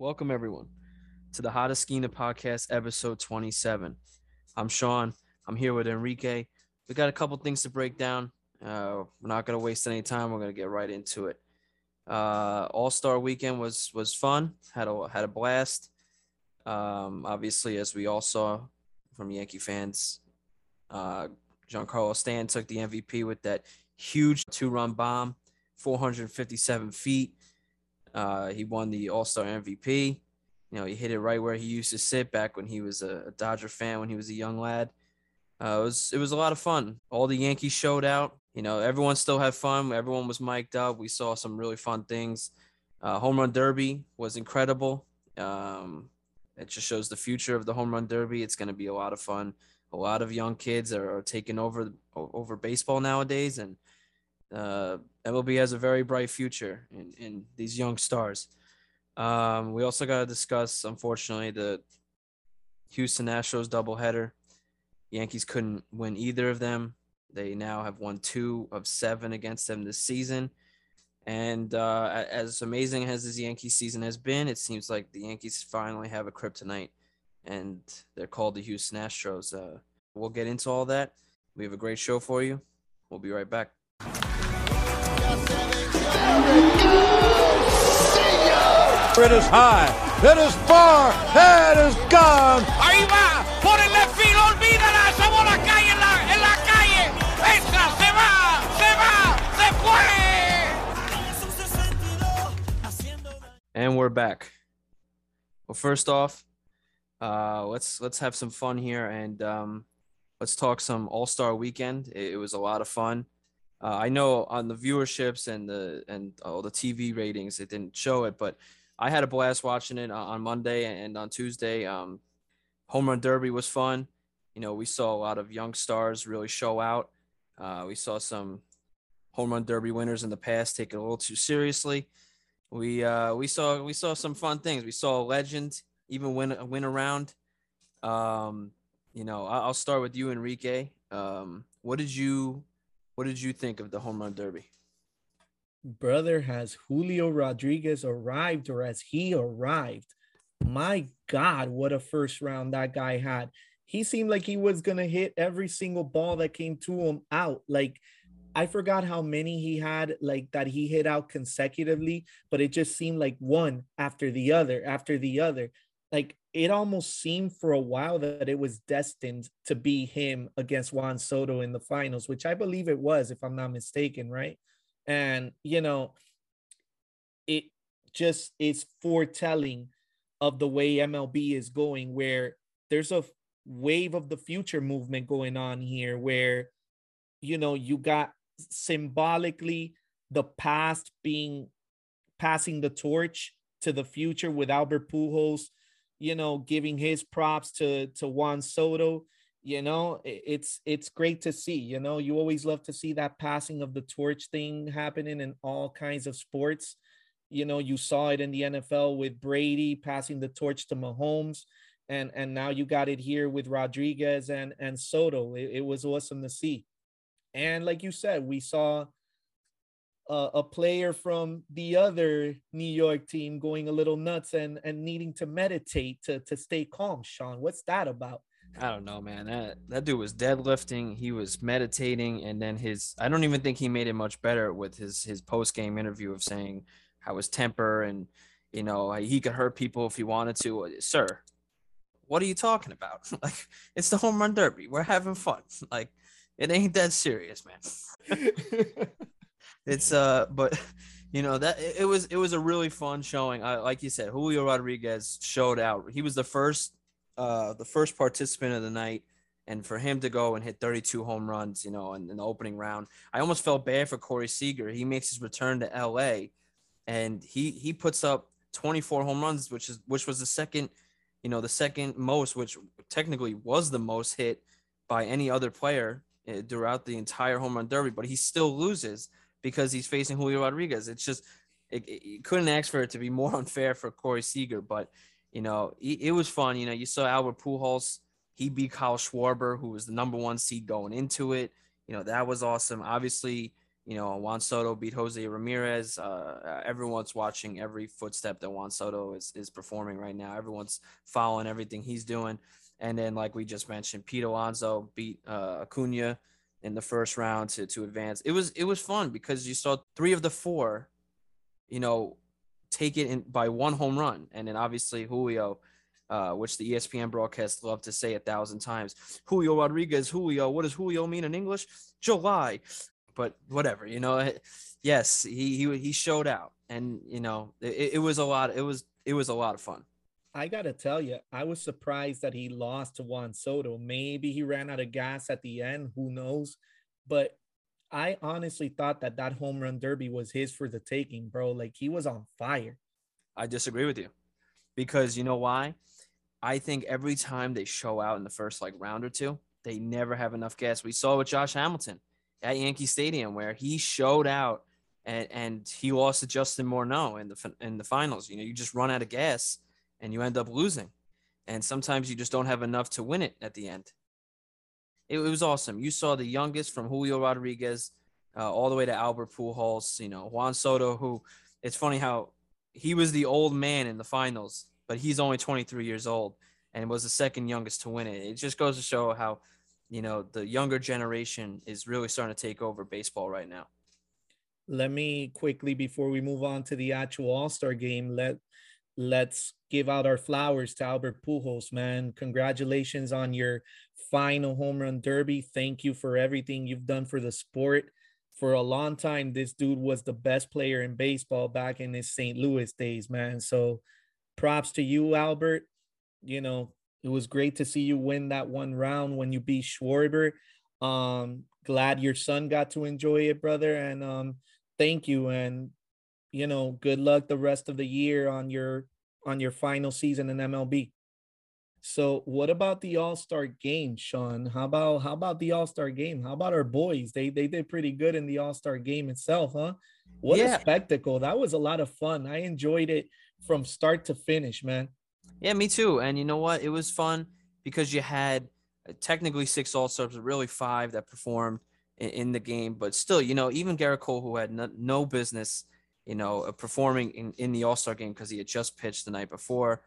Welcome, everyone, to the Hot Esquina podcast, episode 27. I'm Sean. I'm here with Enrique. We got a couple things to break down. Uh, we're not going to waste any time. We're going to get right into it. Uh, All Star Weekend was was fun. Had a had a blast. Um, obviously, as we all saw from Yankee fans, uh, Giancarlo Stanton took the MVP with that huge two run bomb, 457 feet. Uh, he won the All Star MVP. You know, he hit it right where he used to sit back when he was a, Dodger fan when he was a young lad. Uh, it was it was a lot of fun. All the Yankees showed out. You know, everyone still had fun. Everyone was mic'd up. We saw some really fun things. Uh, home run derby was incredible. Um, it just shows the future of the home run derby. It's going to be a lot of fun. A lot of young kids are, are taking over over baseball nowadays, and uh, MLB has a very bright future in, in these young stars. Um, we also got to discuss, unfortunately, the Houston Astros doubleheader. Yankees couldn't win either of them. They now have won two of seven against them this season. And uh, as amazing as this Yankee season has been, it seems like the Yankees finally have a kryptonite, and they're called the Houston Astros. Uh, we'll get into all that. We have a great show for you. We'll be right back. It is high. It is far. It is gone. Ahí va. Por el left field. Olvídala. Esa bola cae en la, en la calle. Esa se va. Se va. Se fue. And we're back. Well, first off, uh, let's let's have some fun here and um, let's talk some All Star Weekend. It, it was a lot of fun. Uh, I know on the viewerships and the and all the TV ratings, it didn't show it, but I had a blast watching it on Monday and on Tuesday. Um, Home Run Derby was fun. You know, we saw a lot of young stars really show out. Uh, we saw some Home Run Derby winners in the past take it a little too seriously. We uh, we saw we saw some fun things. We saw a legend even win win around. Um, you know, I'll start with you, Enrique. Um, what did you what did you think of the Home Run Derby? brother has Julio Rodriguez arrived or has he arrived? My God, what a first round that guy had. He seemed like he was going to hit every single ball that came to him out. Like, I forgot how many he had, like that he hit out consecutively, but it just seemed like one after the other, after the other. Like, it almost seemed for a while that it was destined to be him against Juan Soto in the finals, which I believe it was, if I'm not mistaken, right? and you know it just is foretelling of the way MLB is going where there's a wave of the future movement going on here where you know you got symbolically the past being passing the torch to the future with Albert Pujols you know giving his props to to Juan Soto you know it's it's great to see you know you always love to see that passing of the torch thing happening in all kinds of sports. You know you saw it in the NFL with Brady passing the torch to Mahomes and and now you got it here with Rodriguez and and Soto. It, it was awesome to see. And like you said we saw a, a player from the other New York team going a little nuts and and needing to meditate to to stay calm Sean what's that about I don't know, man. That that dude was deadlifting. He was meditating, and then his. I don't even think he made it much better with his his post game interview of saying how his temper and you know he could hurt people if he wanted to. Sir, what are you talking about? like it's the home run derby. We're having fun. Like it ain't that serious, man. it's uh, but you know that it was it was a really fun showing. I, like you said, Julio Rodriguez showed out. He was the first uh, the first participant of the night, and for him to go and hit 32 home runs, you know, in, in the opening round, I almost felt bad for Corey Seager. He makes his return to LA, and he he puts up 24 home runs, which is which was the second, you know, the second most, which technically was the most hit by any other player eh, throughout the entire home run derby. But he still loses because he's facing Julio Rodriguez. It's just it, it, couldn't ask for it to be more unfair for Corey Seager, but you know, it, it, was fun. You know, you saw Albert Pujols. He beat Kyle Schwarber, who was the number one seed going into it. You know, that was awesome. Obviously, you know, Juan Soto beat Jose Ramirez. Uh, everyone's watching every footstep that Juan Soto is is performing right now. Everyone's following everything he's doing. And then, like we just mentioned, Pete Alonso beat uh, Acuna in the first round to to advance. It was it was fun because you saw three of the four, you know, take it in by one home run, and then obviously Julio. Uh, which the ESPN broadcast love to say a thousand times. Julio Rodriguez, Julio. What does Julio mean in English? July but whatever, you know. Yes, he he he showed out, and you know it, it was a lot. It was it was a lot of fun. I gotta tell you, I was surprised that he lost to Juan Soto. Maybe he ran out of gas at the end. Who knows? But I honestly thought that that home run derby was his for the taking, bro. Like he was on fire. I disagree with you because you know why? I think every time they show out in the first like round or two, they never have enough gas. We saw with Josh Hamilton at Yankee Stadium where he showed out and, and he lost to Justin Morneau in the in the finals. You know, you just run out of gas and you end up losing, and sometimes you just don't have enough to win it at the end. It, it was awesome. You saw the youngest from Julio Rodriguez uh, all the way to Albert Pujols. You know, Juan Soto, who it's funny how he was the old man in the finals, but he's only 23 years old and was the second youngest to win it. It just goes to show how you know the younger generation is really starting to take over baseball right now let me quickly before we move on to the actual all-star game let let's give out our flowers to albert pujols man congratulations on your final home run derby thank you for everything you've done for the sport for a long time this dude was the best player in baseball back in his st louis days man so props to you albert you know it was great to see you win that one round when you beat Schwarber. Um, glad your son got to enjoy it, brother. And um, thank you. And you know, good luck the rest of the year on your on your final season in MLB. So, what about the All Star game, Sean? How about how about the All Star game? How about our boys? They they did pretty good in the All Star game itself, huh? What yeah. a spectacle! That was a lot of fun. I enjoyed it from start to finish, man. Yeah, me too. And you know what? It was fun because you had uh, technically six All Stars, but really five that performed in, in, the game. But still, you know, even Gerrit Cole, who had no, no business, you know, uh, performing in, in the All Star game because he had just pitched the night before,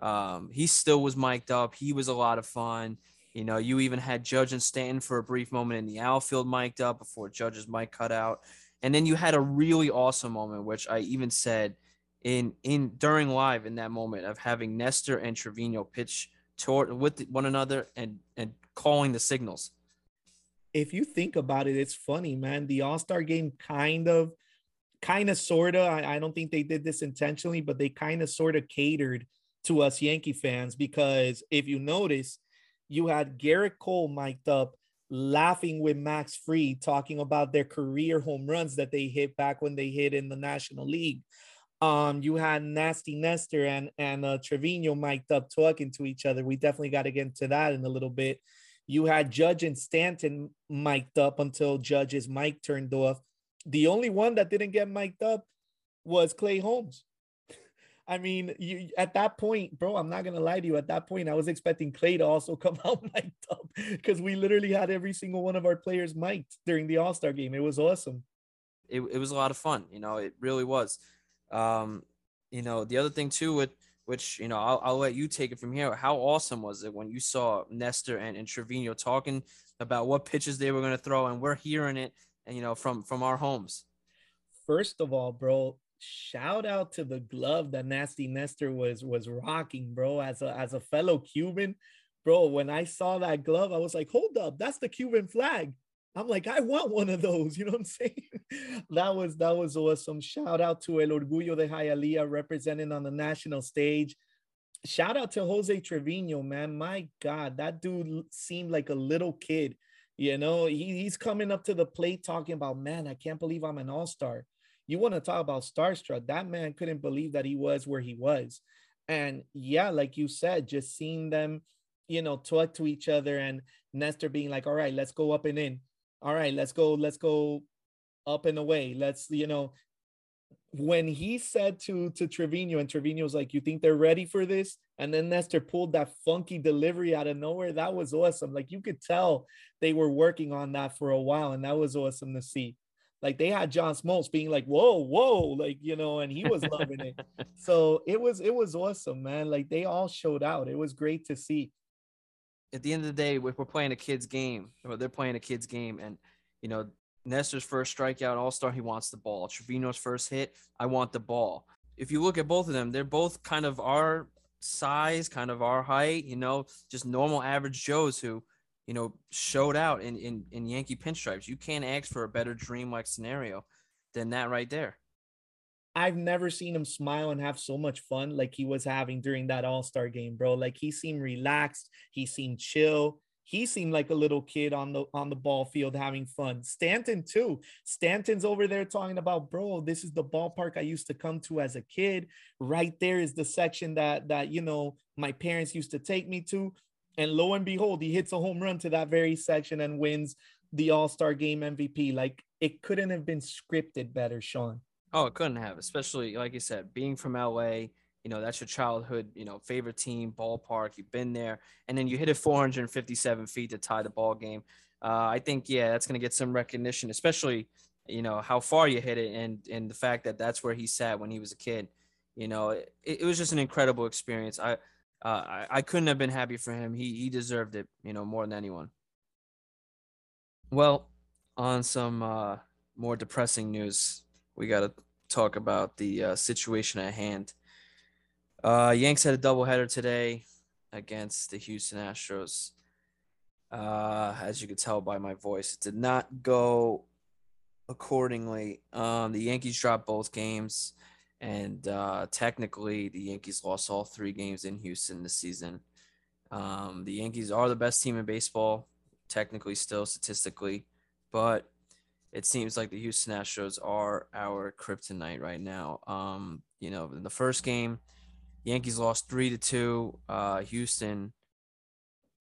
um, he still was mic'd up. He was a lot of fun. You know, you even had Judge and Stanton for a brief moment in the outfield mic'd up before Judge's mic cut out. And then you had a really awesome moment, which I even said – in in during live in that moment of having Nestor and Trevino pitch toward with one another and and calling the signals. If you think about it, it's funny, man. The All Star game kind of, kind of, sorta. I, I don't think they did this intentionally, but they kind of, sort of catered to us Yankee fans because if you notice, you had Gerrit Cole mic'd up laughing with Max Fried talking about their career home runs that they hit back when they hit in the National League. Um, you had Nasty Nestor and and uh, Trevino mic'd up talking to each other. We definitely got to get into that in a little bit. You had Judge and Stanton mic'd up until Judge's mic turned off. The only one that didn't get mic'd up was Clay Holmes. I mean, you at that point, bro, I'm not gonna lie to you. At that point, I was expecting Clay to also come out mic'd up because we literally had every single one of our players mic'd during the All Star game. It was awesome. It, it was a lot of fun. You know, it really was. Um, you know, the other thing too, with which you know, I'll, I'll let you take it from here. How awesome was it when you saw Nestor and, and Trevino talking about what pitches they were going to throw, and we're hearing it, and you know, from from our homes. First of all, bro, shout out to the glove that Nasty Nestor was was rocking, bro. As a as a fellow Cuban, bro, when I saw that glove, I was like, hold up, that's the Cuban flag. I'm like, I want one of those. You know what I'm saying? that was that was awesome. Shout out to El Orgullo de Hialeah representing on the national stage. Shout out to Jose Trevino, man. My God, that dude seemed like a little kid. You know, he, he's coming up to the plate talking about, man, I can't believe I'm an all-star. You want to talk about starstruck? That man couldn't believe that he was where he was. And yeah, like you said, just seeing them, you know, talk to each other and Nestor being like, all right, let's go up and in all right, let's go, let's go up and away. Let's, you know, when he said to to Trevino and Trevino was like, "You think they're ready for this?" And then Nestor pulled that funky delivery out of nowhere. That was awesome. Like you could tell they were working on that for a while, and that was awesome to see. Like they had John Smoltz being like, "Whoa, whoa!" Like you know, and he was loving it. So it was it was awesome, man. Like they all showed out. It was great to see. At the end of the day, we're playing a kid's game, or they're playing a kid's game, and you know, Nestor's first strikeout, All Star, he wants the ball. Trevino's first hit, I want the ball. If you look at both of them, they're both kind of our size, kind of our height, you know, just normal average Joes who you know, showed out in, in, in Yankee pinstripes. You can't ask for a better dream-like scenario than that right there. I've never seen him smile and have so much fun like he was having during that All-Star game, bro. Like he seemed relaxed, he seemed chill. He seemed like a little kid on the on the ball field having fun. Stanton too. Stanton's over there talking about, bro, this is the ballpark I used to come to as a kid. Right there is the section that that you know my parents used to take me to. And lo and behold, he hits a home run to that very section and wins the All Star Game MVP. Like it couldn't have been scripted better, Sean. Oh, it couldn't have, especially like you said, being from LA. You know, that's your childhood, you know, favorite team, ballpark. You've been there, and then you hit it 457 feet to tie the ball game. Uh, I think, yeah, that's going to get some recognition, especially, you know, how far you hit it, and and the fact that that's where he sat when he was a kid. You know, it, it was just an incredible experience. I uh, I, I couldn't have been happy for him. He he deserved it, you know, more than anyone. Well, on some uh, more depressing news, we got to talk about the uh, situation at hand. Uh, Yanks had a doubleheader today against the Houston Astros. Uh, as you could tell by my voice, it did not go accordingly. Um, the Yankees dropped both games. And uh, technically, the Yankees lost all three games in Houston this season. Um, the Yankees are the best team in baseball, technically, still statistically, but it seems like the Houston Astros are our kryptonite right now. Um, you know, in the first game, Yankees lost three to two. Uh, Houston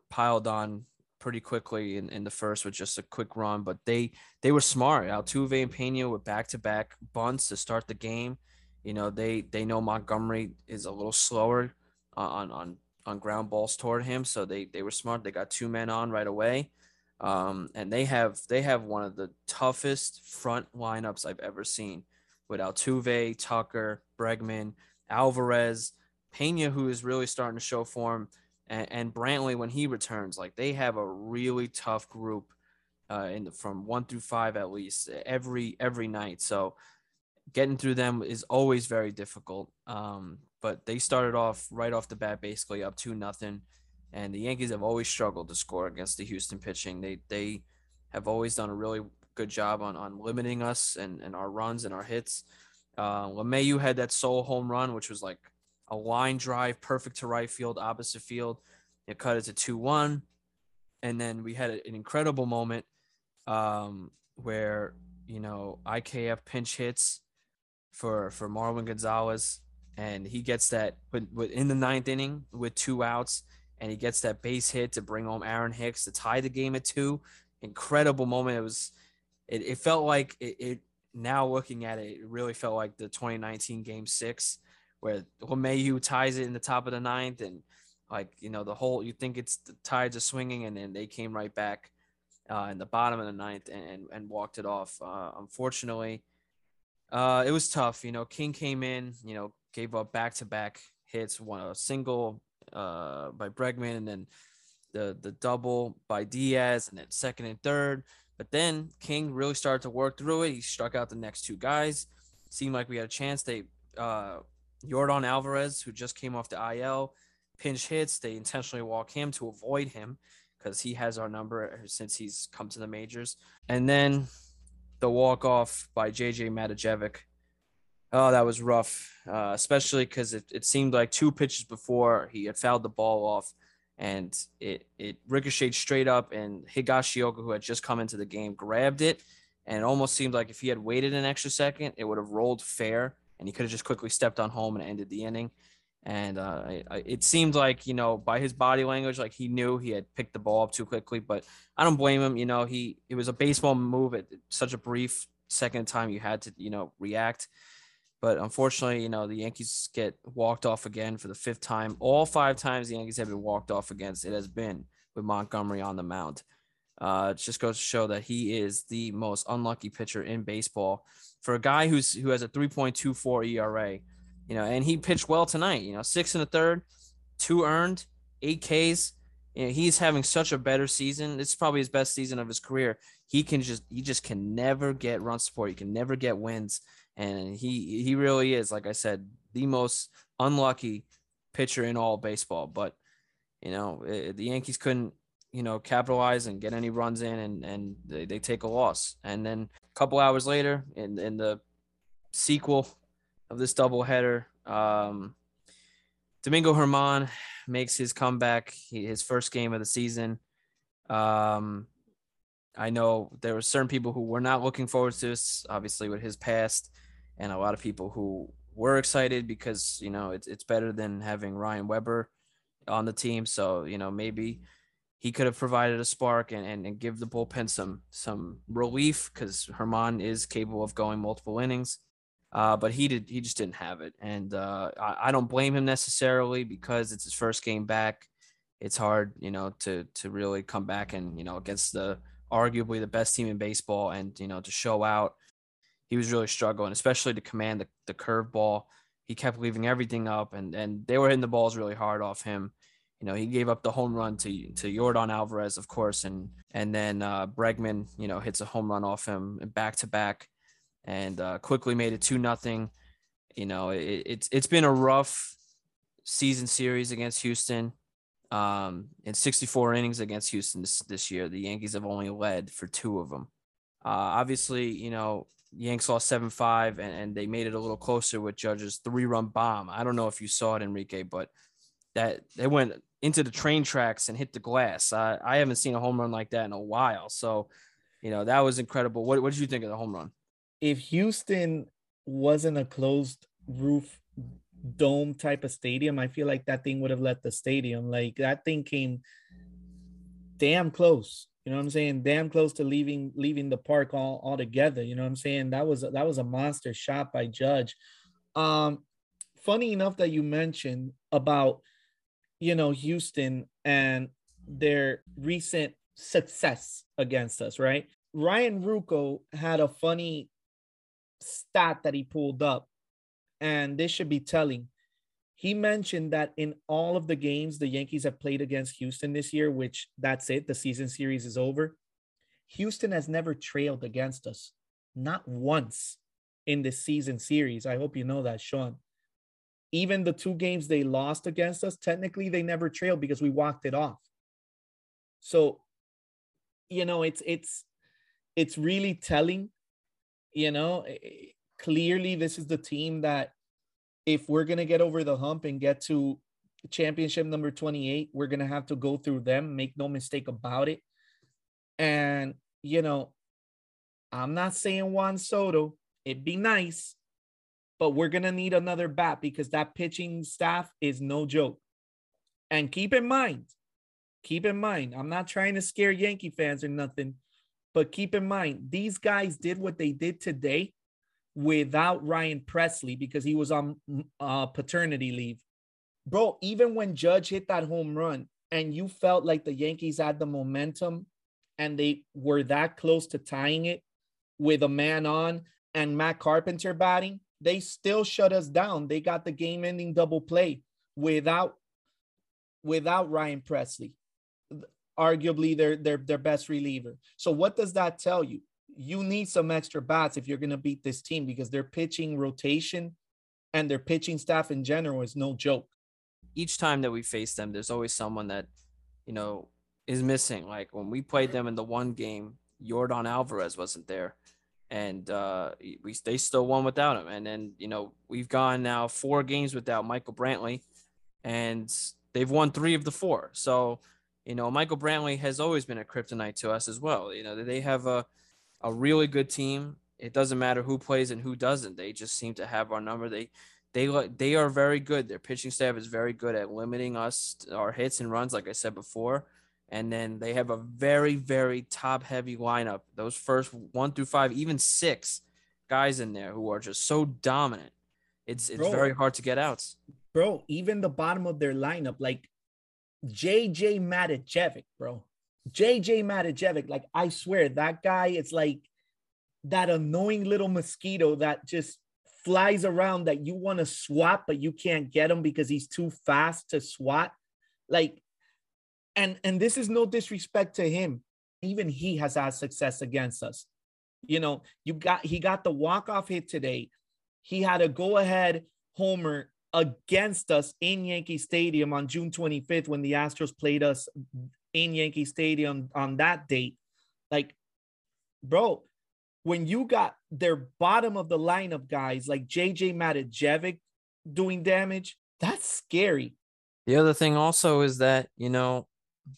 piled on pretty quickly in, in the first with just a quick run, but they they were smart. Altuve and Pena with back to back bunts to start the game. You know, they they know Montgomery is a little slower on on on ground balls toward him, so they they were smart. They got two men on right away, um, and they have they have one of the toughest front lineups I've ever seen, with Altuve, Tucker, Bregman, Alvarez, Pena, who is really starting to show form, and, and Brantley when he returns. Like they have a really tough group, uh, in the, from one through five at least every every night. So getting through them is always very difficult. Um, but they started off right off the bat, basically up two nothing, and the Yankees have always struggled to score against the Houston pitching. They they have always done a really good job on on limiting us and and our runs and our hits. Uh, LeMahieu had that sole home run, which was like a line drive, perfect to right field, opposite field. It cut it to two one, and then we had an incredible moment um, where you know IKF pinch hits for for Marwin Gonzalez, and he gets that with, with in the ninth inning with two outs, and he gets that base hit to bring home Aaron Hicks to tie the game at two. Incredible moment. It was, it, it felt like it, it. Now looking at it, it really felt like the 2019 Game Six, where LeMahieu ties it in the top of the ninth, and like you know the whole you think it's the tides are swinging, and then they came right back uh, in the bottom of the ninth and and, and walked it off. Uh, unfortunately uh, it was tough. You know, King came in, you know, gave up back to back hits, one a single uh, by Bregman, and then the the double by Diaz, and then second and third. But then King really started to work through it. He struck out the next two guys. Seemed like we had a chance. They uh, Yordan Alvarez, who just came off the IL, pinch hits. They intentionally walk him to avoid him because he has our number since he's come to the majors. And then the walk off by JJ Matijevic. Oh, that was rough, uh, especially because it, it seemed like two pitches before he had fouled the ball off and it, it ricocheted straight up. And Higashioka, who had just come into the game, grabbed it. And it almost seemed like if he had waited an extra second, it would have rolled fair and he could have just quickly stepped on home and ended the inning. And uh, it seemed like, you know, by his body language, like he knew he had picked the ball up too quickly. But I don't blame him. You know, he it was a baseball move at such a brief second time you had to, you know, react. But unfortunately, you know, the Yankees get walked off again for the fifth time. All five times the Yankees have been walked off against, it has been with Montgomery on the mound. Uh, it just goes to show that he is the most unlucky pitcher in baseball for a guy who's who has a 3.24 ERA. You know, and he pitched well tonight. You know, six and a third, two earned, eight Ks. You know, he's having such a better season. It's probably his best season of his career. He can just he just can never get run support. He can never get wins, and he he really is, like I said, the most unlucky pitcher in all baseball. But you know, it, the Yankees couldn't you know capitalize and get any runs in, and and they, they take a loss. And then a couple hours later, in in the sequel of this doubleheader, um, Domingo Germán makes his comeback, his first game of the season. Um, I know there were certain people who were not looking forward to this, obviously with his past, and a lot of people who were excited because you know it's it's better than having Ryan Weber on the team. So you know maybe he could have provided a spark and, and, and give the bullpen some some relief because Germán is capable of going multiple innings. Uh, but he did he just didn't have it, and uh, I, I don't blame him necessarily because it's his first game back. It's hard, you know, to to really come back and you know against the arguably the best team in baseball, and you know to show out. He was really struggling, especially to command the the curveball. He kept leaving everything up, and and they were hitting the balls really hard off him. You know, he gave up the home run to to Yordan Alvarez, of course, and and then uh, Bregman, you know, hits a home run off him back to back and uh, quickly made it two nothing. You know, it, it's it's been a rough season series against Houston. Um, in 64 innings against Houston this, this year, the Yankees have only led for two of them. Uh, obviously, you know, Yanks lost 7 5 and, and they made it a little closer with Judge's three run bomb. I don't know if you saw it, Enrique, but that they went into the train tracks and hit the glass. I, I haven't seen a home run like that in a while. So, you know, that was incredible. What, what did you think of the home run? if Houston wasn't a closed roof dome type of stadium, I feel like that thing would have left the stadium. Like that thing came damn close. You know what I'm saying? Damn close to leaving leaving the park all altogether. You know what I'm saying? That was that was a monster shot by Judge. Um, funny enough that you mentioned about you know Houston and their recent success against us, right? Ryan Ruocco had a funny stat that he pulled up, and this should be telling. He mentioned that in all of the games the Yankees have played against Houston this year, which that's it, the season series is over. Houston has never trailed against us, not once in the season series. I hope you know that, Sean. Even the two games they lost against us, technically they never trailed because we walked it off. So, you know, it's it's it's really telling you know, eh, eh, clearly this is the team that if we're to get over the hump and get to championship number 28, we're to have to go through them, make no mistake about it. And, you know, I'm not saying Juan Soto, it'd be nice, but we're going to need another bat because that pitching staff is no joke. And keep in mind, keep in mind, I'm not trying to scare Yankee fans or nothing, but keep in mind, these guys did what they did today without Ryan Pressly because he was on uh, paternity leave. Bro, even when Judge hit that home run and you felt like the Yankees had the momentum and they were that close to tying it with a man on and Matt Carpenter batting, they still shut us down. They got the game ending double play without without Ryan Pressly, arguably their their their best reliever. So what does that tell you? You need some extra bats if you're going to beat this team because their pitching rotation and their pitching staff in general is no joke. Each time that we face them, there's always someone that, you know, is missing. Like when we played them in the one game, Yordan Alvarez wasn't there. And uh, we they still won without him. And then, you know, we've gone now four games without Michael Brantley, and they've won three of the four. So you know, Michael Brantley has always been a kryptonite to us as well. You know, they have a a really good team. It doesn't matter who plays and who doesn't. They just seem to have our number. They they they are very good. Their pitching staff is very good at limiting us our hits and runs, like I said before. And then they have a very very top heavy lineup. Those first one through five, even six guys in there who are just so dominant. It's it's bro, very hard to get outs. Bro, even the bottom of their lineup, like JJ Matijevic, bro. JJ Matijevic, like I swear that guy is like that annoying little mosquito that just flies around that you want to swat, but you can't get him because he's too fast to swat. Like, and and this is no disrespect to him. Even he has had success against us. You know, you got he got the walk-off hit today. He had a go-ahead homer against us in Yankee Stadium on June 25th when the Astros played us in Yankee Stadium on that date. Like, bro, when you got their bottom of the lineup guys like JJ Matijevic doing damage, that's scary. The other thing also is that, you know,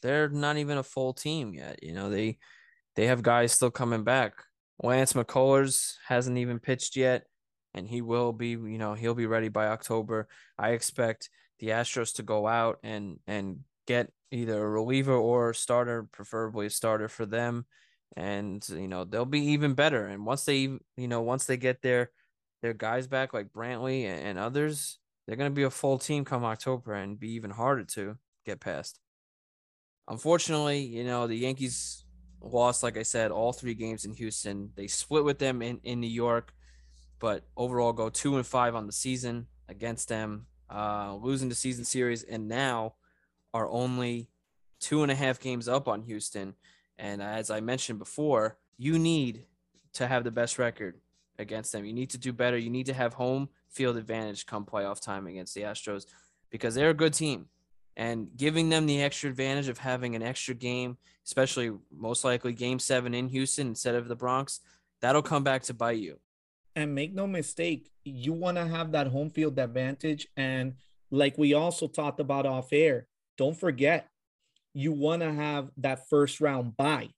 they're not even a full team yet. You know, they they have guys still coming back. Lance McCullers hasn't even pitched yet, and he will be, you know, he'll be ready by October. I expect the Astros to go out and and get either a reliever or a starter, preferably a starter for them. And you know, they'll be even better. And once they you know, once they get their their guys back like Brantley and others, they're gonna be a full team come October and be even harder to get past. Unfortunately, you know, the Yankees lost, like I said, all three games in Houston. They split with them in, in New York, but overall go two and five on the season against them, uh, losing the season series, and now are only two and a half games up on Houston. And as I mentioned before, you need to have the best record against them. You need to do better. You need to have home field advantage come playoff time against the Astros because they're a good team and giving them the extra advantage of having an extra game, especially most likely game seven in Houston instead of the Bronx, that'll come back to bite you. And make no mistake, you want to have that home field advantage. And like we also talked about off air, don't forget, you want to have that first round bye.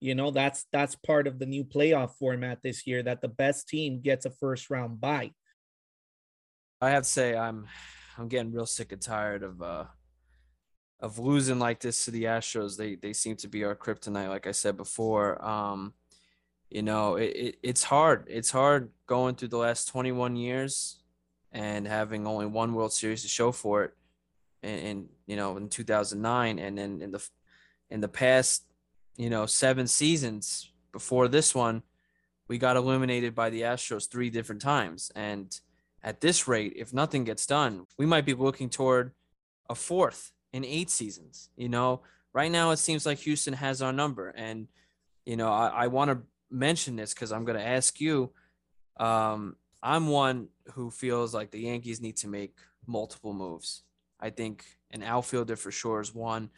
You know, that's that's part of the new playoff format this year that the best team gets a first round bye. I have to say I'm I'm getting real sick and tired of uh of losing like this to the Astros. They they seem to be our kryptonite, like I said before. Um, you know, it, it, it's hard. It's hard going through the last 21 years and having only one World Series to show for it. And, in you know in 2009, and then in the in the past, you know, seven seasons before this one, we got eliminated by the Astros three different times. And at this rate, if nothing gets done, we might be looking toward a fourth in eight seasons. You know, right now it seems like Houston has our number. And, you know, I, I want to mention this because I'm going to ask you. Um, I'm one who feels like the Yankees need to make multiple moves. I think an outfielder for sure is one.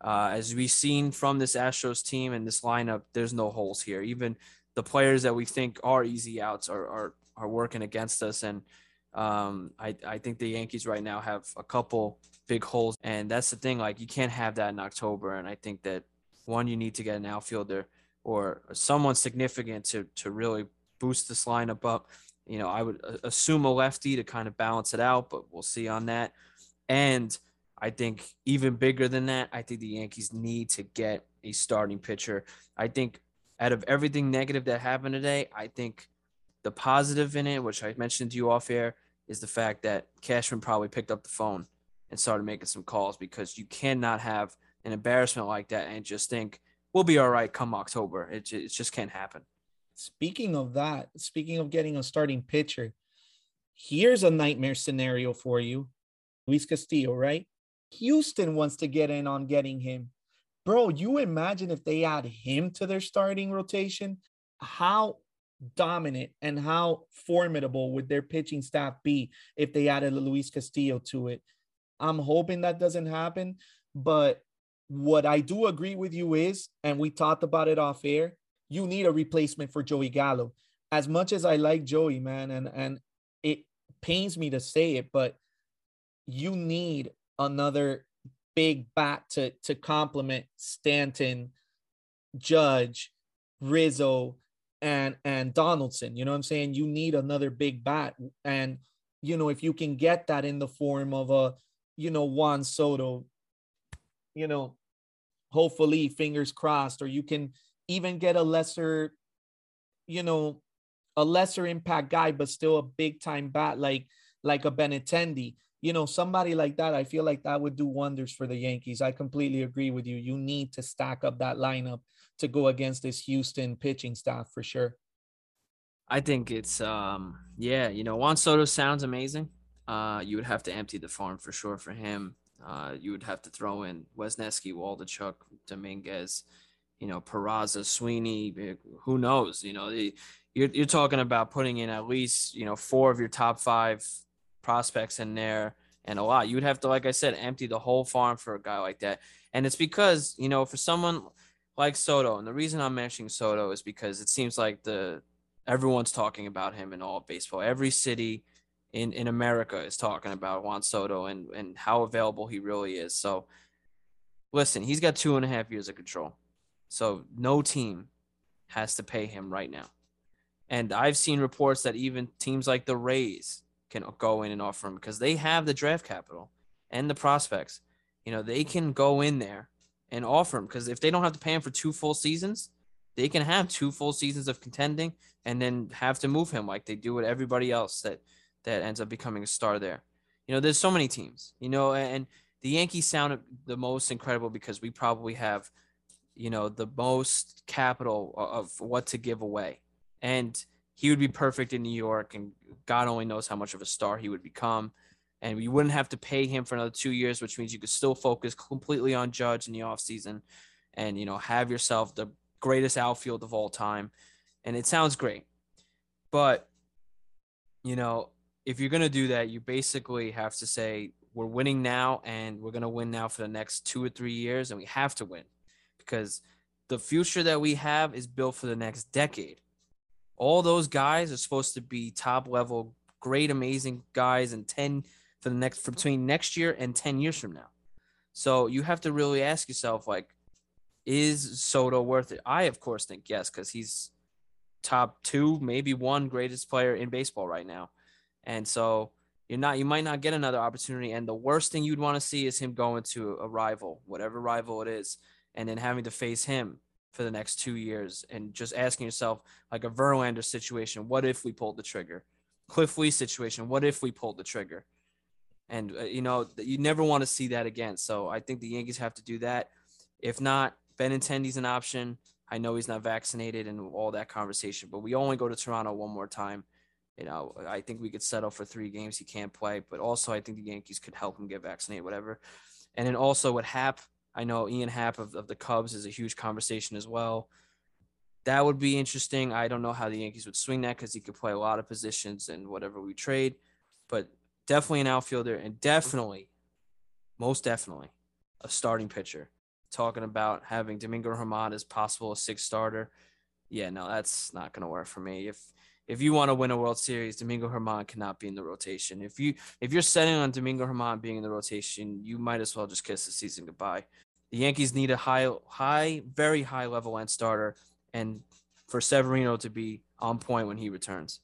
Uh, as we've seen from this Astros team and this lineup, there's no holes here. Even the players that we think are easy outs are are, are working against us. And um, I, I think the Yankees right now have a couple big holes. And that's the thing, like you can't have that in October. And I think that one, you need to get an outfielder or someone significant to to really boost this lineup up. You know, I would uh, assume a lefty to kind of balance it out, but we'll see on that. And I think even bigger than that, I think the Yankees need to get a starting pitcher. I think out of everything negative that happened today, I think the positive in it, which I mentioned to you off air, is the fact that Cashman probably picked up the phone and started making some calls because you cannot have an embarrassment like that and just think we'll be all right come October. It, it just can't happen. Speaking of that, speaking of getting a starting pitcher, here's a nightmare scenario for you. Luis Castillo, right? Houston wants to get in on getting him. Bro, you imagine if they add him to their starting rotation, how dominant and how formidable would their pitching staff be if they added Luis Castillo to it? I'm hoping that doesn't happen. But what I do agree with you is, and we talked about it off air, you need a replacement for Joey Gallo. As much as I like Joey, man, and and it pains me to say it, but you need another big bat to to complement Stanton, Judge, Rizzo, and and Donaldson. You know what I'm saying? You need another big bat, and you know if you can get that in the form of a you know, Juan Soto, you know, hopefully, fingers crossed, or you can even get a lesser, you know, a lesser impact guy, but still a big time bat like like a Benintendi. You know, somebody like that, I feel like that would do wonders for the Yankees. I completely agree with you. You need to stack up that lineup to go against this Houston pitching staff for sure. I think it's um yeah, you know, Juan Soto sounds amazing. Uh you would have to empty the farm for sure for him. Uh you would have to throw in Wesneski, Waldichuk, Dominguez, you know, Peraza, Sweeney, eh, who knows, you know, you're you're talking about putting in at least, you know, four of your top 5 prospects in there and a lot. You would have to like I said, empty the whole farm for a guy like that. And it's because, you know, for someone like Soto, and the reason I'm mentioning Soto is because it seems like the everyone's talking about him in all baseball. Every city in, in America is talking about Juan Soto and, and how available he really is. So listen, he's got two and a half years of control. So no team has to pay him right now. And I've seen reports that even teams like the Rays can go in and offer him because they have the draft capital and the prospects. You know, they can go in there and offer him because if they don't have to pay him for two full seasons, they can have two full seasons of contending and then have to move him like they do with everybody else that that ends up becoming a star there. You know, there's so many teams, you know, and the Yankees sound the most incredible because we probably have, you know, the most capital of what to give away. And he would be perfect in New York, and God only knows how much of a star he would become. And you wouldn't have to pay him for another two years, which means you could still focus completely on Judge in the offseason and, you know, have yourself the greatest outfield of all time. And it sounds great. But, you know, if you're going to do that, you basically have to say, we're winning now and we're going to win now for the next two or three years. And we have to win because the future that we have is built for the next decade. All those guys are supposed to be top level, great, amazing guys and 10 for the next, for between next year and 10 years from now. So you have to really ask yourself, like, is Soto worth it? I, of course, think yes, because he's top two, maybe one greatest player in baseball right now. And so you're not, you might not get another opportunity. And the worst thing you'd want to see is him going to a rival, whatever rival it is, and then having to face him for the next two years and just asking yourself, like a Verlander situation, what if we pulled the trigger? Cliff Lee situation, what if we pulled the trigger? And, uh, you know, you never want to see that again. So I think the Yankees have to do that. If not, Benintendi's an option. I know he's not vaccinated and all that conversation, but we only go to Toronto one more time. You know, I think we could settle for three games. He can't play, but also I think the Yankees could help him get vaccinated, whatever. And then also with Happ, I know Ian Happ of, of the Cubs is a huge conversation as well. That would be interesting. I don't know how the Yankees would swing that because he could play a lot of positions and whatever we trade, but definitely an outfielder and definitely, most definitely, a starting pitcher talking about having Domingo Germán as possible a six starter. Yeah, no, that's not going to work for me. If if you want to win a World Series, Domingo Germán cannot be in the rotation. If you if you're setting on Domingo Germán being in the rotation, you might as well just kiss the season goodbye. The Yankees need a high, high, very high level end starter, and for Severino to be on point when he returns.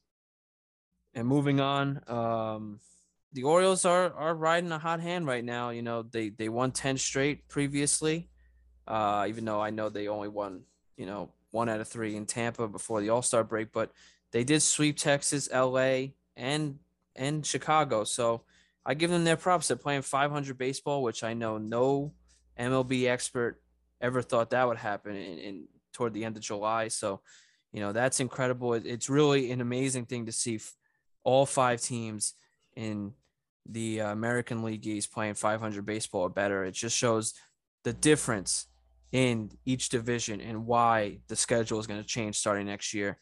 And moving on, um, the Orioles are are riding a hot hand right now. You know, they they won ten straight previously uh, even though I know they only won, you know, one out of three in Tampa before the All Star break, but they did sweep Texas, LA, and and Chicago. So I give them their props. They're playing 500 baseball, which I know no MLB expert ever thought that would happen in, in toward the end of July. So, you know, that's incredible. It's really an amazing thing to see all five teams in the uh, American League East playing 500 baseball or better. It just shows the difference in each division and why the schedule is going to change starting next year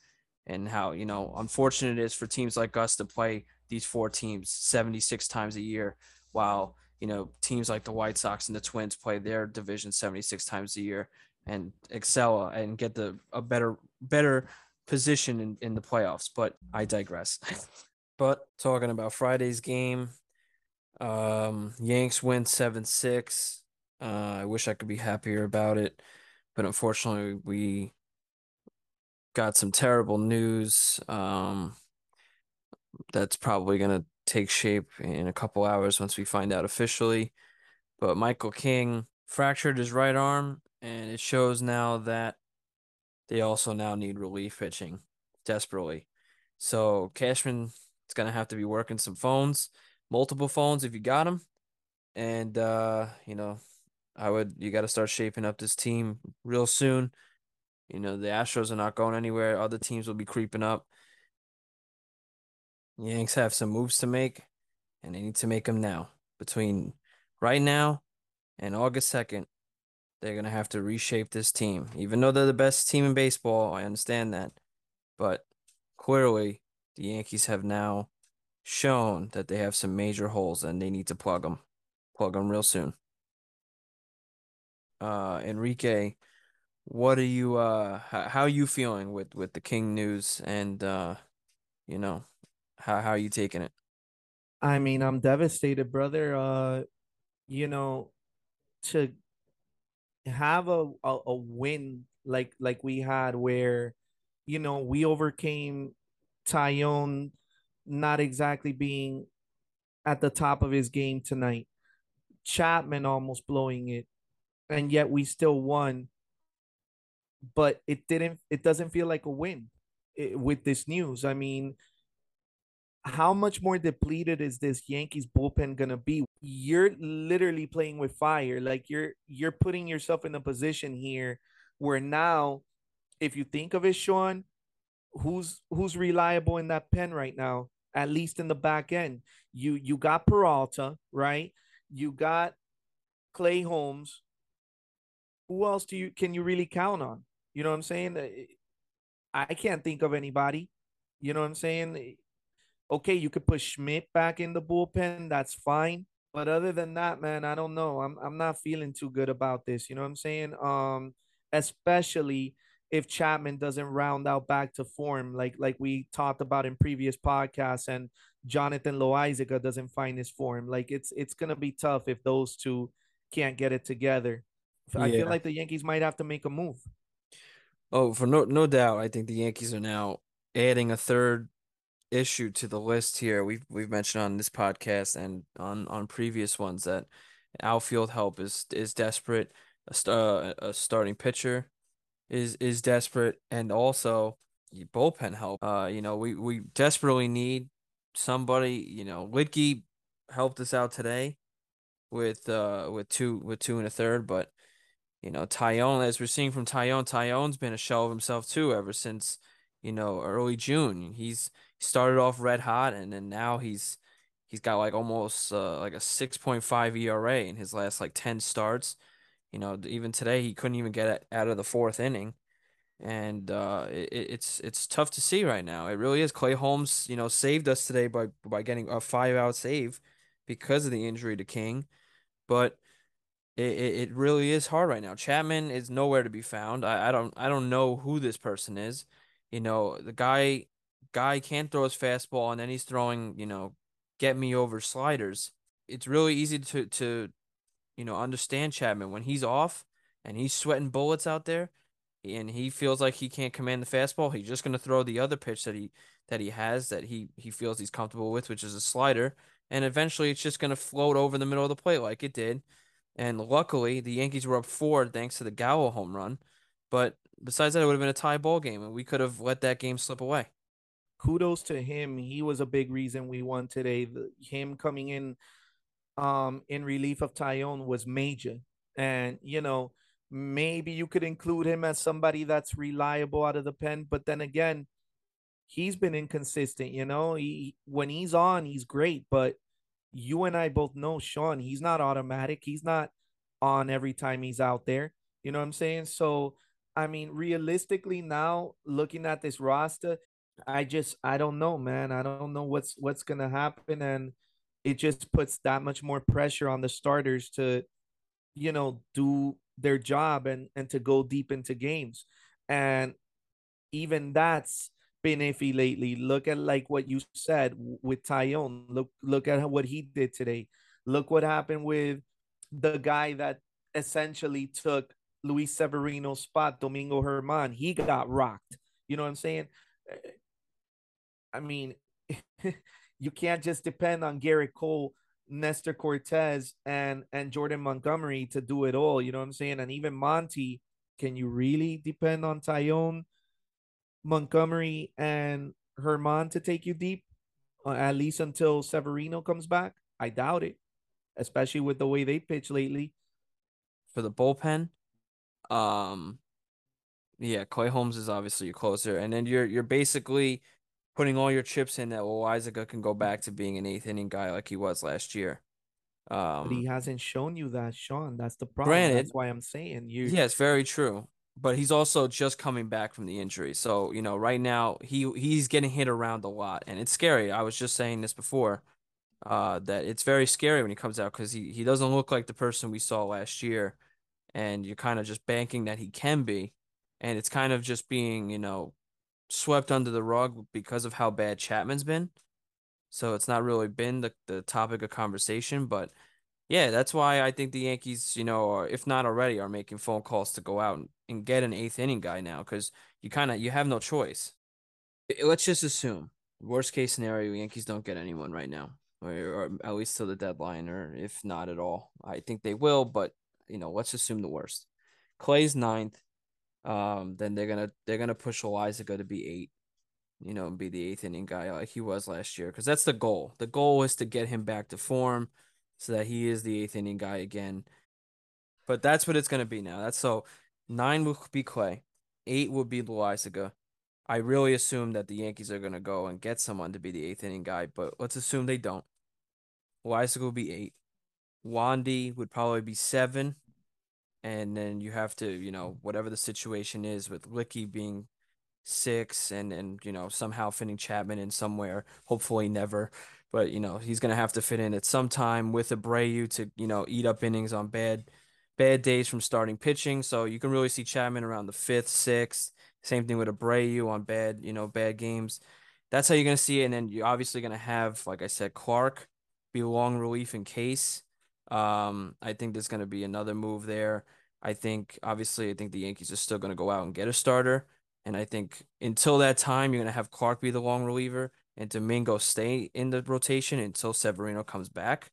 and how you know unfortunate it is for teams like us to play these four teams 76 times a year while you know teams like the White Sox and the Twins play their division 76 times a year and excel and get the a better better position in, in the playoffs but I digress but talking about Friday's game um Yanks win 7-6 uh, I wish I could be happier about it, but unfortunately, we got some terrible news. Um, that's probably going to take shape in a couple hours once we find out officially. But Michael King fractured his right arm, and it shows now that they also now need relief pitching desperately. So Cashman is going to have to be working some phones. multiple phones if you got them. And uh, you know, I would you got to start shaping up this team real soon. You know, the Astros are not going anywhere. Other teams will be creeping up. Yanks have some moves to make, and they need to make them now. Between right now and August 2nd, they're going to have to reshape this team. Even though they're the best team in baseball, I understand that. But clearly, the Yankees have now shown that they have some major holes and they need to plug them. Plug them real soon. Uh, Enrique, what are you uh how, how are you feeling with with the King news and uh you know how how are you taking it? I mean, I'm devastated, brother. Uh, you know, to have a, a, a win like like we had where, you know, we overcame Taillon not exactly being at the top of his game tonight. Chapman almost blowing it, and yet we still won. But it didn't. It doesn't feel like a win it, with this news. I mean, how much more depleted is this Yankees bullpen gonna be? You're literally playing with fire. Like you're you're putting yourself in a position here where now, if you think of it, Sean, who's who's reliable in that pen right now? At least in the back end, you you got Peralta, right? You got Clay Holmes. Who else do you can you really count on? You know what I'm saying? I can't think of anybody. You know what I'm saying? Okay, you could put Schmidt back in the bullpen. That's fine. But other than that, man, I don't know. I'm I'm not feeling too good about this. You know what I'm saying? Um, especially if Chapman doesn't round out back to form, like like we talked about in previous podcasts, and Jonathan Loaisiga doesn't find his form. Like it's it's gonna be tough if those two can't get it together. I feel like the Yankees might have to make a move. Oh, for no no doubt, I think the Yankees are now adding a third issue to the list here. We've we've mentioned on this podcast and on on previous ones that outfield help is is desperate. A, star, a starting pitcher is is desperate, and also bullpen help. Uh, you know, we we desperately need somebody. You know, Luetge helped us out today with uh with two with two and a third, but you know, Taillon, as we're seeing from Taillon, Taillon's been a shell of himself too ever since you know early June. He's started off red hot, and then now he's he's got like almost uh, like a 6.5 ERA in his last like 10 starts. You know, even today he couldn't even get out of the fourth inning, and uh, it, it's it's tough to see right now. It really is. Clay Holmes, you know, saved us today by by getting a five out save because of the injury to King, but it, it really is hard right now. Chapman is nowhere to be found. I, I don't I don't know who this person is. You know, the guy guy can't throw his fastball and then he's throwing, you know, get me over sliders. It's really easy to to you know understand Chapman when he's off and he's sweating bullets out there and he feels like he can't command the fastball, he's just going to throw the other pitch that he that he has that he he feels he's comfortable with, which is a slider, and eventually it's just going to float over the middle of the plate like it did. And luckily, the Yankees were up four thanks to the Gallo home run. But besides that, it would have been a tie ball game, and we could have let that game slip away kudos to him. He was a big reason we won today. The, him coming in um in relief of Taillon was major. And you know, maybe you could include him as somebody that's reliable out of the pen, but then again, he's been inconsistent, you know. He when he's on, he's great, but you and I both know Sean, he's not automatic. He's not on every time he's out there. You know what I'm saying? So I mean, realistically, now looking at this roster, I just I don't know, man. I don't know what's what's gonna happen, and it just puts that much more pressure on the starters to, you know, do their job and and to go deep into games, and even that's been iffy lately. Look at like what you said with Taillon. Look look at what he did today. Look what happened with the guy that essentially took Luis Severino's spot, Domingo Germán. He got rocked. You know what I'm saying? I mean, you can't just depend on Gerrit Cole, Nestor Cortes, and and Jordan Montgomery to do it all. You know what I'm saying? And even Monty, can you really depend on Taillon, Montgomery, and Germán to take you deep, uh, at least until Severino comes back? I doubt it, especially with the way they pitch lately. For the bullpen, um, yeah, Clay Holmes is obviously your closer, and then you're you're basically putting all your chips in that Loaisiga can go back to being an eighth inning guy like he was last year. But he Um, hasn't shown you that, Sean. That's the problem. Granted- That's why I'm saying you. yes, very true. But he's also just coming back from the injury. So, you know, right now he he's getting hit around a lot and it's scary. I was just saying this before, uh, that it's very scary when he comes out because he, he doesn't look like the person we saw last year. And you're kind of just banking that he can be. And it's kind of just being, you know, swept under the rug because of how bad Chapman's been. So it's not really been the, the topic of conversation, but yeah, that's why I think the Yankees, you know, are, if not already, are making phone calls to go out and, and get an eighth inning guy now because you kind of you have no choice. Let's just assume worst case scenario, Yankees don't get anyone right now, or, or at least till the deadline, or if not at all. I think they will, but you know, let's assume the worst. Clay's ninth. Um, then they're gonna they're gonna push Loaisiga to be eight you know, and be the eighth inning guy like he was last year. Because that's the goal. The goal is to get him back to form so that he is the eighth inning guy again. But that's what it's to be now. That's so nine will be Clay, eight will be Loaisiga. I really assume that the Yankees are to go and get someone to be the eighth inning guy, but let's assume they don't. Loaisiga will be eight. Wandy would probably be seven. And then you have to, you know, whatever the situation is with Licky being six and and you know somehow fitting Chapman in somewhere. Hopefully never, but you know he's gonna have to fit in at some time with Abreu to you know eat up innings on bad bad days from starting pitching. So you can really see Chapman around the fifth, sixth. Same thing with Abreu on bad you know bad games. That's how you're gonna see it, and then you're obviously gonna have like I said Clark be long relief in case. Um, I think there's gonna be another move there. I think obviously I think the Yankees are still gonna go out and get a starter. And I think until that time, you're going to have Clark be the long reliever and Domingo stay in the rotation until Severino comes back.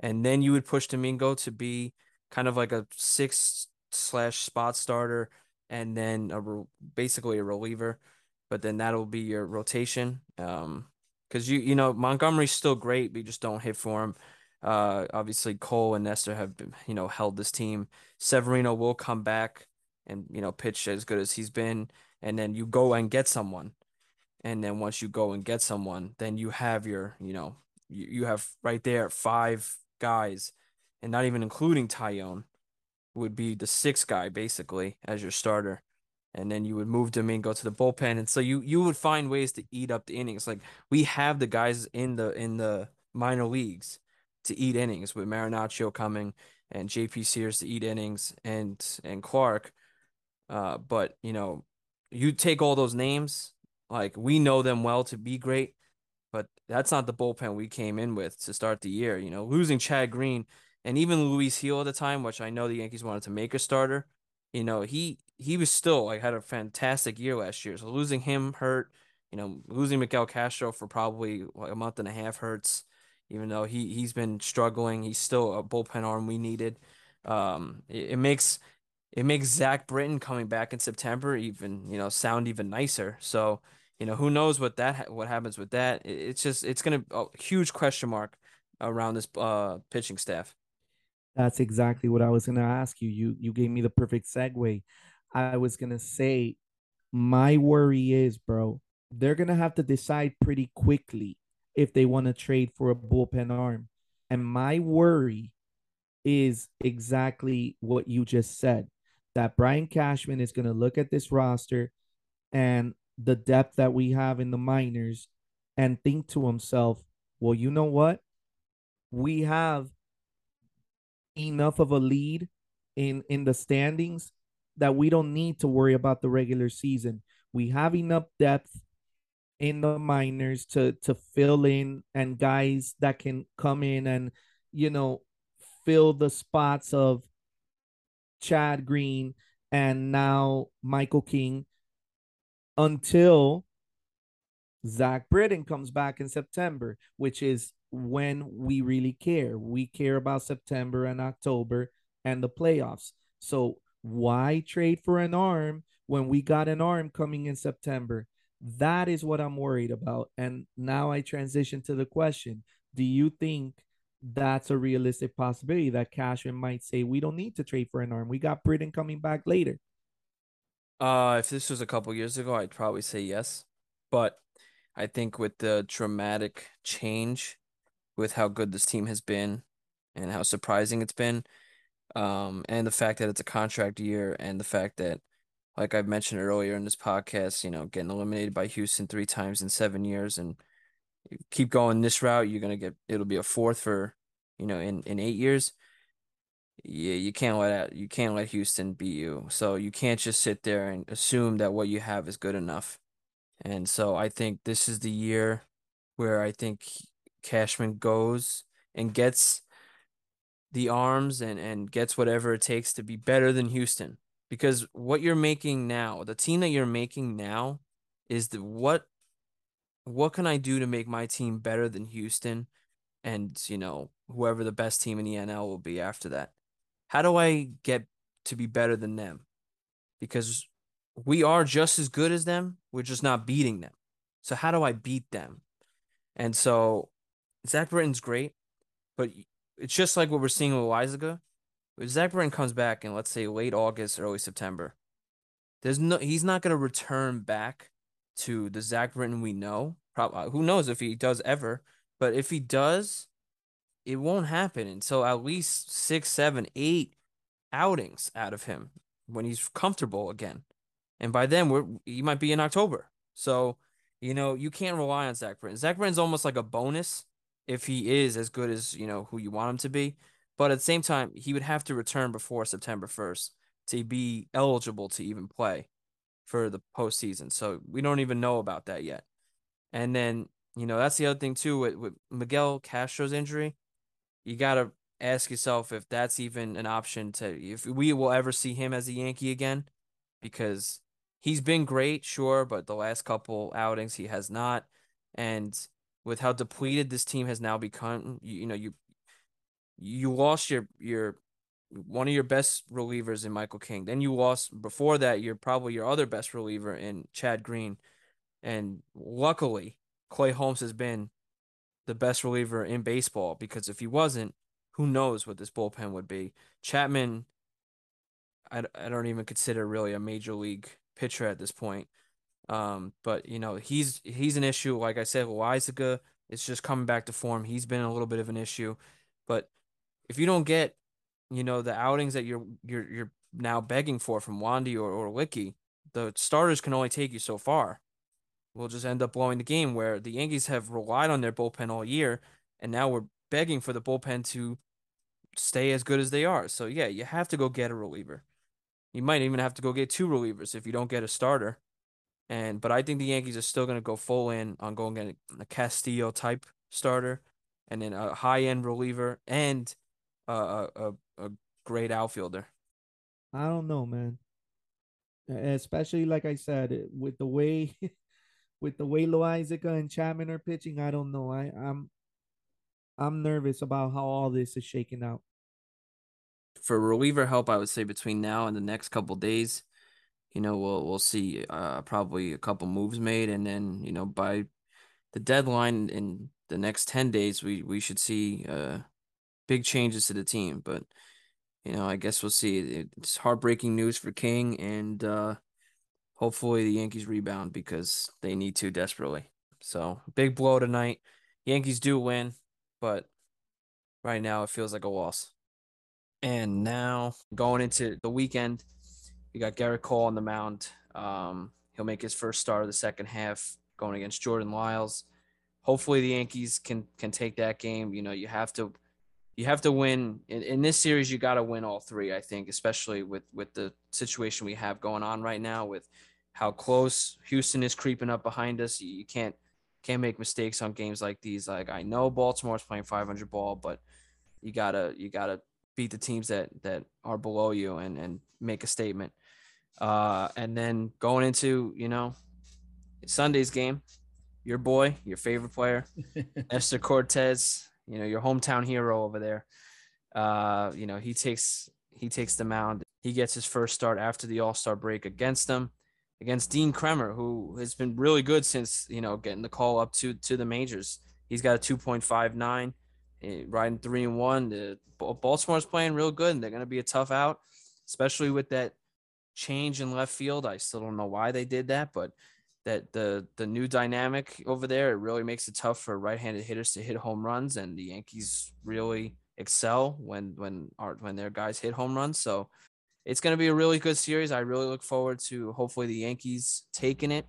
And then you would push Domingo to be kind of like a six slash spot starter and then a re- basically a reliever. But then that'll be your rotation. Um, because you you know Montgomery's still great, but you just don't hit for him. Uh, obviously Cole and Nestor have been, you know held this team. Severino will come back and you know pitch as good as he's been and then you go and get someone. And then once you go and get someone, then you have your, you know, you, you have right there five guys, and not even including Taillon, would be the sixth guy basically as your starter. And then you would move Domingo to the bullpen. And so you you would find ways to eat up the innings. Like we have the guys in the in the minor leagues to eat innings with Marinaccio coming and JP Sears to eat innings and and Clark. Uh, but you know, you take all those names, like we know them well to be great, but that's not the bullpen we came in with to start the year. You know, losing Chad Green and even Luis Gil at the time, which I know the Yankees wanted to make a starter. You know, he he was still like had a fantastic year last year. So losing him hurt. You know, losing Miguel Castro for probably like a month and a half hurts. Even though he he's been struggling, he's still a bullpen arm we needed. Um, it, it makes it makes Zach Britton coming back in September even, you know, sound even nicer. So, you know, who knows what that what happens with that? It- It's just it's gonna a huge question mark around this uh pitching staff. That's exactly what I was gonna ask you. You you gave me the perfect segue. I was gonna say, my worry is, bro, they're gonna have to decide pretty quickly if they want to trade for a bullpen arm. And my worry is exactly what you just said. That Brian Cashman is gonna look at this roster and the depth that we have in the minors and think to himself, well, you know what? We have enough of a lead in in the standings that we don't need to worry about the regular season. We have enough depth in the minors to to fill in and guys that can come in and you know fill the spots of Chad Green and now Michael King until Zach Britton comes back in September, which is when we really care. We care about September and October and the playoffs. So why trade for an arm when we got an arm coming in September? That is what I'm worried about. And now I transition to the question Do you think that's a realistic possibility that Cashman might say we don't need to trade for an arm. We got Britton coming back later. Uh, if this was a couple years ago, I'd probably say yes. But I think with the dramatic change with how good this team has been and how surprising it's been, um, and the fact that it's a contract year and the fact that, like I've mentioned earlier in this podcast, you know, getting eliminated by Houston three times in seven years and keep going this route, you're gonna get it'll be a fourth for, you know, in in eight years yeah, you can't let you can't let Houston beat you. So you can't just sit there and assume that what you have is good enough. And so I think this is the year where I think Cashman goes and gets the arms and and gets whatever it takes to be better than Houston. Because what you're making now, the team that you're making now is the what what can I do to make my team better than Houston and, you know, whoever the best team in the NL will be after that how do I get to be better than them? Because we are just as good as them. We're just not beating them. So how do I beat them? And so Zach Britton's great, but it's just like what we're seeing with Loaisiga. If Zach Britton comes back in let's say late August, early September, there's no he's not gonna return back to the Zach Britton we know. Probably uh, who knows if he does ever, but if he does, it won't happen until at least six, seven, eight outings out of him when he's comfortable again. And by then, we're he might be in October. So, you know, you can't rely on Zach Britton. Zach Britton's almost like a bonus if he is as good as, you know, who you want him to be. But at the same time, he would have to return before September 1st to be eligible to even play for the postseason. So we don't even know about that yet. And then, you know, that's the other thing too with, with Miguel Castro's injury you got to ask yourself if that's even an option to if we will ever see him as a Yankee again because he's been great, sure, but the last couple outings he has not. And with how depleted this team has now become, you, you know, you you lost your your one of your best relievers in Michael King. Then you lost before that, you're probably your other best reliever in Chad Green. And luckily, Clay Holmes has been the best reliever in baseball because if he wasn't, who knows what this bullpen would be. Chapman, I, I don't even consider really a major league pitcher at this point. Um, but you know, he's he's an issue. Like I said, Loaisiga is just coming back to form. He's been a little bit of an issue. But if you don't get, you know, the outings that you're you're you're now begging for from Wandy or, or Luetge, the starters can only take you so far We'll just end up blowing the game where the Yankees have relied on their bullpen all year and now we're begging for the bullpen to stay as good as they are. So yeah, you have to go get a reliever. You might even have to go get two relievers if you don't get a starter. And but I think the Yankees are still going to go full in on going get a Castillo type starter and then a high end reliever and a, a a great outfielder. I don't know, man. Especially like I said, with the way with the way Loaisiga and Chapman are pitching, I don't know. I, I'm I'm nervous about how all this is shaking out. For reliever help, I would say between now and the next couple days, you know, we'll we'll see uh, probably a couple moves made, and then you know by the deadline in the next ten days, we we should see uh, big changes to the team. But you know, I guess we'll see. It's heartbreaking news for King, and uh, hopefully the Yankees rebound because they need to desperately. So big blow tonight. Yankees do win, but right now it feels like a loss. And now going into the weekend, you got Gerrit Cole on the mound. Um, he'll make his first start of the second half going against Jordan Lyles. Hopefully the Yankees can can take that game. You know, you have to you have to win in, in this series you got to win all three i think especially with with the situation we have going on right now with how close houston is creeping up behind us. You, you can't can't make mistakes on games like these. Like i know baltimore's playing 500 ball but you gotta you gotta beat the teams that that are below you and and make a statement. Uh and then going into you know sunday's game your boy your favorite player Nestor Cortes you know, your hometown hero over there. Uh, you know, he takes he takes the mound. He gets his first start after the All Star break against them, against Dean Kremer, who has been really good since you know getting the call up to to the majors. He's got a 2.59 eh, riding three and one. The Baltimore's playing real good, and they're going to be a tough out, especially with that change in left field. I still don't know why they did that, but that the the new dynamic over there it really makes it tough for right-handed hitters to hit home runs, and the Yankees really excel when when when their guys hit home runs. So it's going to be a really good series. I really look forward to hopefully the Yankees taking it,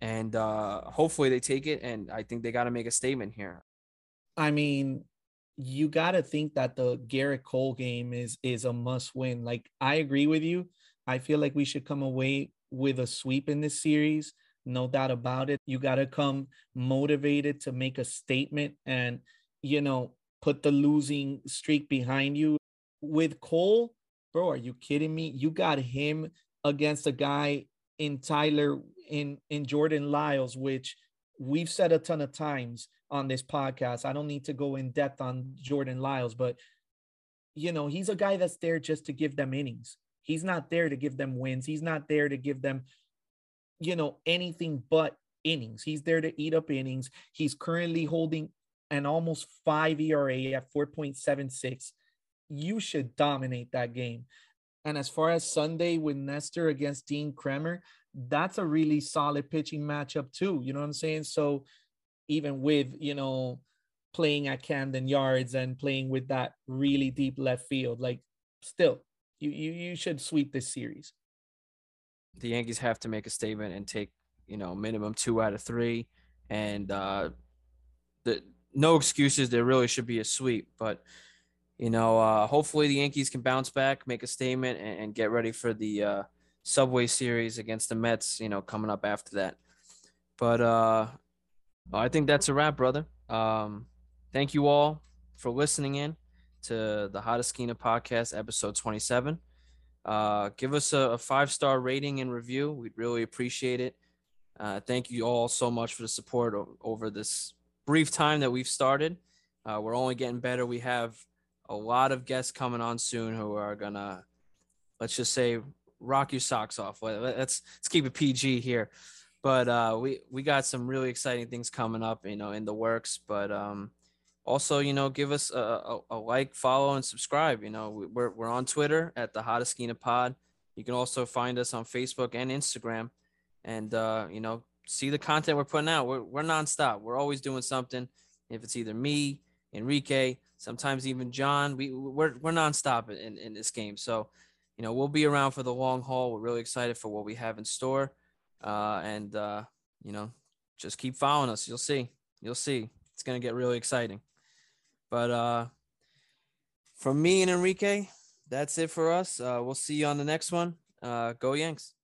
and uh, hopefully they take it. And I think they got to make a statement here. I mean, you got to think that the Gerrit Cole game is is a must win. Like I agree with you. I feel like we should come away with a sweep in this series. No doubt about it. You got to come motivated to make a statement and, you know, put the losing streak behind you. With Cole, bro, are you kidding me? You got him against a guy in Tyler in in Jordan Lyles, which we've said a ton of times on this podcast. I don't need to go in depth on Jordan Lyles, but you know, he's a guy that's there just to give them innings. He's not there to give them wins. He's not there to give them, you know, anything but innings. He's there to eat up innings. He's currently holding an almost five ERA at 4.76 you should dominate that game. And as far as Sunday with Nestor against Dean Kremer, that's a really solid pitching matchup too. You know what I'm saying? So even with, you know, playing at Camden Yards and playing with that really deep left field, like still, you you you should sweep this series. The Yankees have to make a statement and take, you know, minimum two out of three. And uh the no excuses. There really should be a sweep, but you know, uh, hopefully the Yankees can bounce back, make a statement, and, and get ready for the uh, Subway Series against the Mets. You know, coming up after that. But uh, I think that's a wrap, brother. Um, thank you all for listening in to the Hot Esquina podcast, episode 27. Uh, give us a, a five star rating and review. We'd really appreciate it. Uh, thank you all so much for the support o- over this brief time that we've started. Uh, we're only getting better. We have a lot of guests coming on soon who are gonna let's just say rock your socks off. Let's let's keep it PG here. But uh, we we got some really exciting things coming up, you know, in the works. But um, also, you know, give us a, a, a like, follow, and subscribe. You know, we're we're on Twitter at the Hot Esquina Pod. You can also find us on Facebook and Instagram, and uh, you know, see the content we're putting out. We're we're nonstop. We're always doing something. If it's either me, Enrique, sometimes even John. We we're we're nonstop in, in this game. So, you know, we'll be around for the long haul. We're really excited for what we have in store. Uh, and uh, you know, just keep following us. You'll see. You'll see. It's gonna get really exciting. But uh from me and Enrique, that's it for us. Uh, we'll see you on the next one. Uh, go Yanks.